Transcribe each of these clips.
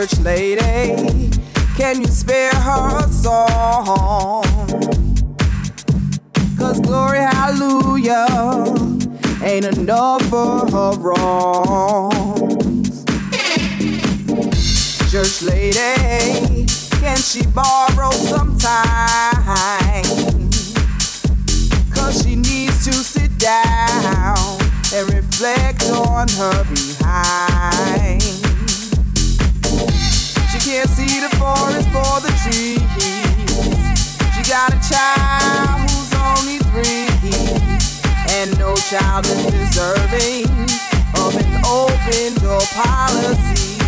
Church lady, can you spare her a song? Cause glory, hallelujah, ain't enough for her wrongs. Church lady, can she borrow some time? Cause she needs to sit down and reflect on her behind. She can't see the forest for the trees. She got a child who's only three, and no child is deserving of an open door policy.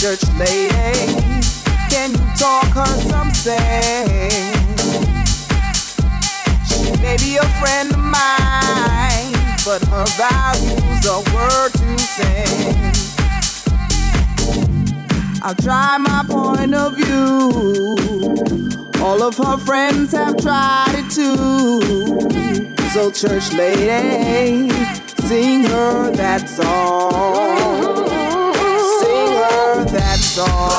Church lady, can you talk her some sense? may be a friend of mine, but her values are worth to send. I'll try my point of view. All of her friends have tried it too. So, church lady, sing her that song. Sing her that song.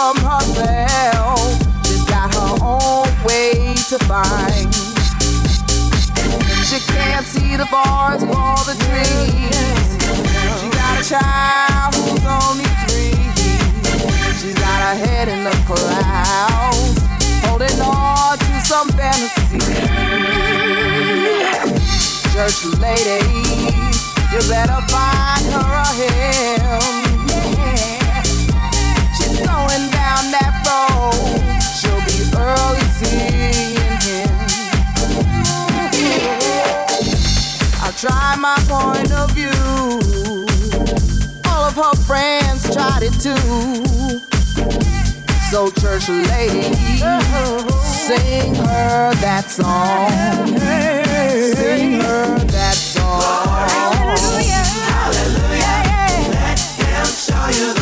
From herself. She's got her own way to find. She can't see the forest for the trees. She got a child who's only three. She's got her head in the clouds, holding on to some fantasy. Church lady, you better find her a hymn. Try my point of view. All of her friends tried it too. So, church lady, sing her that song. Sing her that song. Hallelujah. Let him show you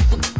hope.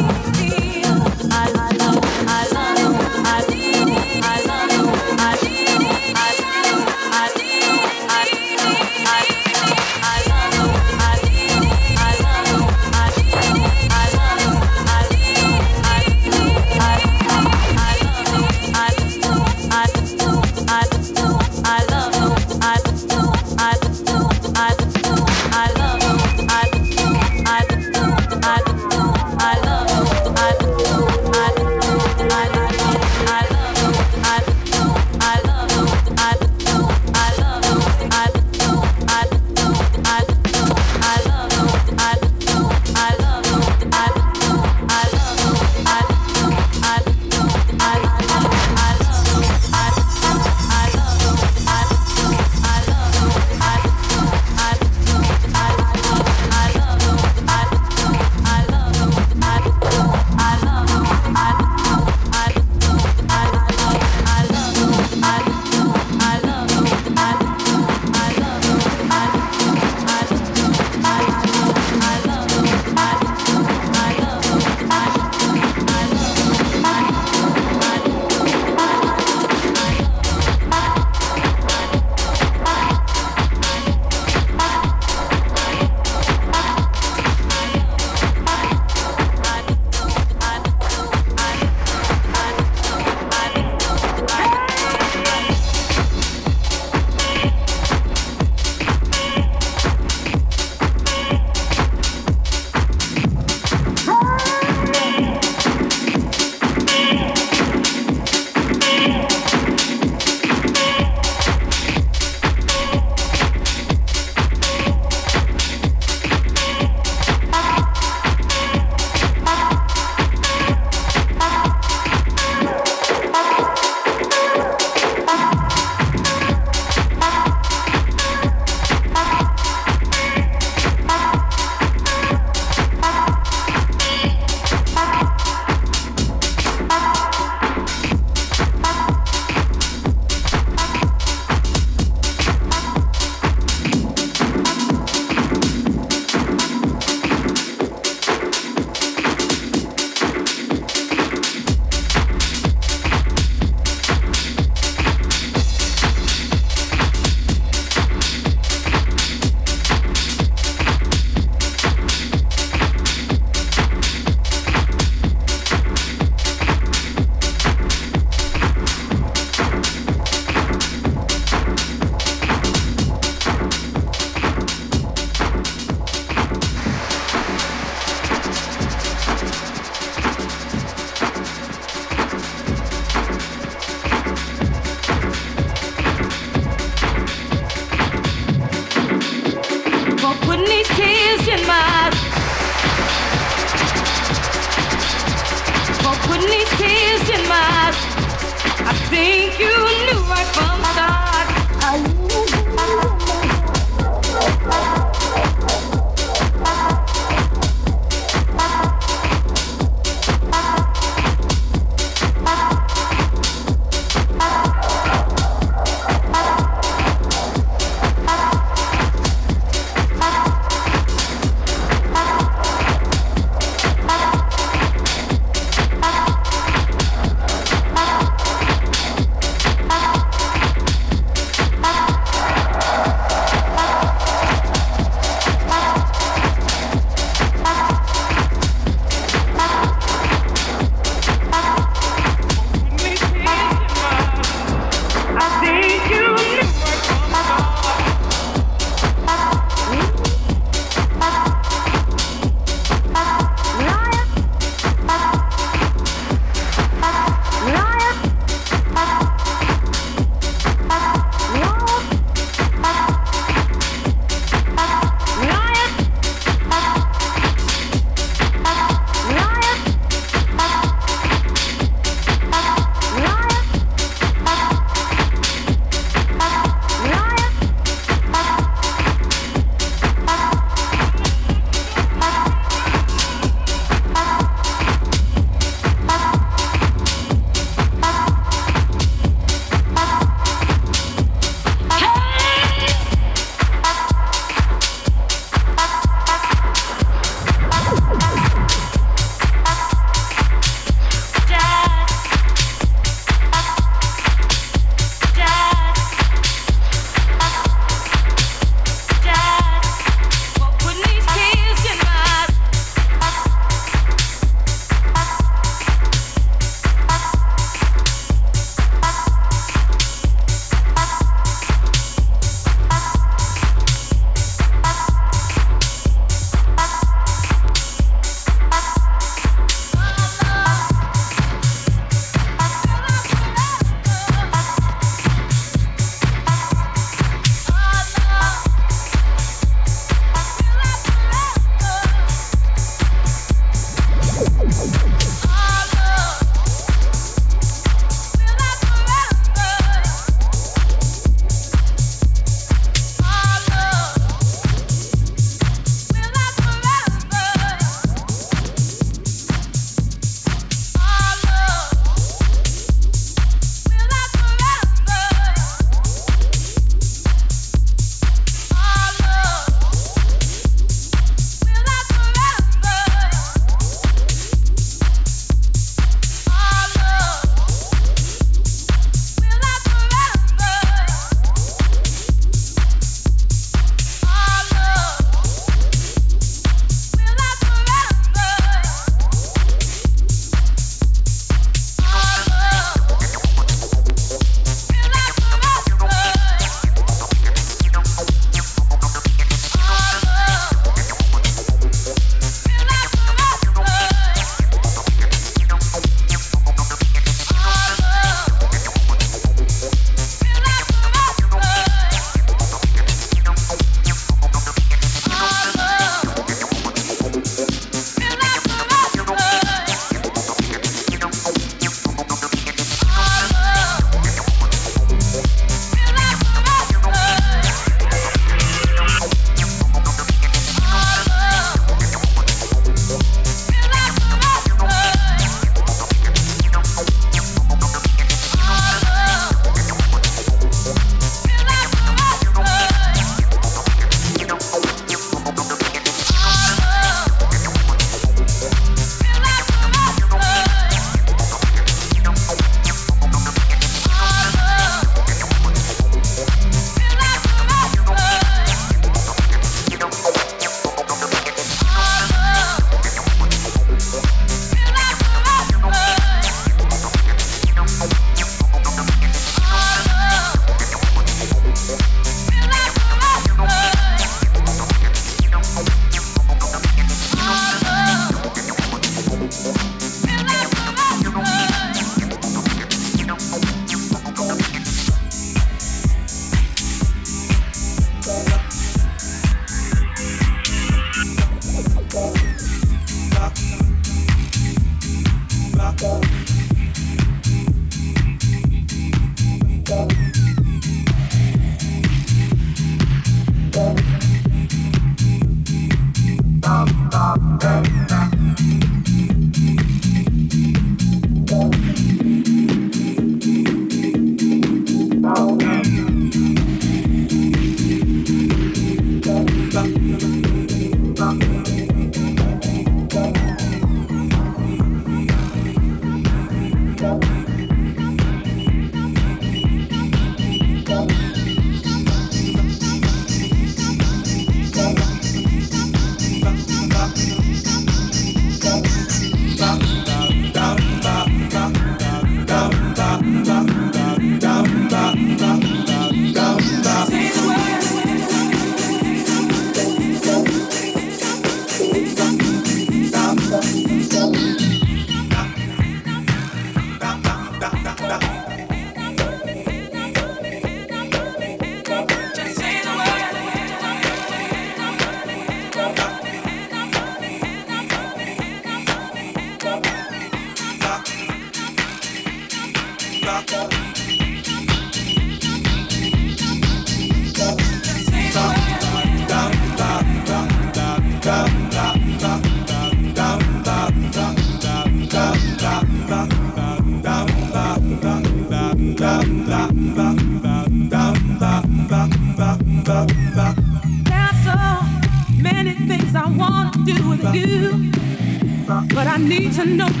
Da, da,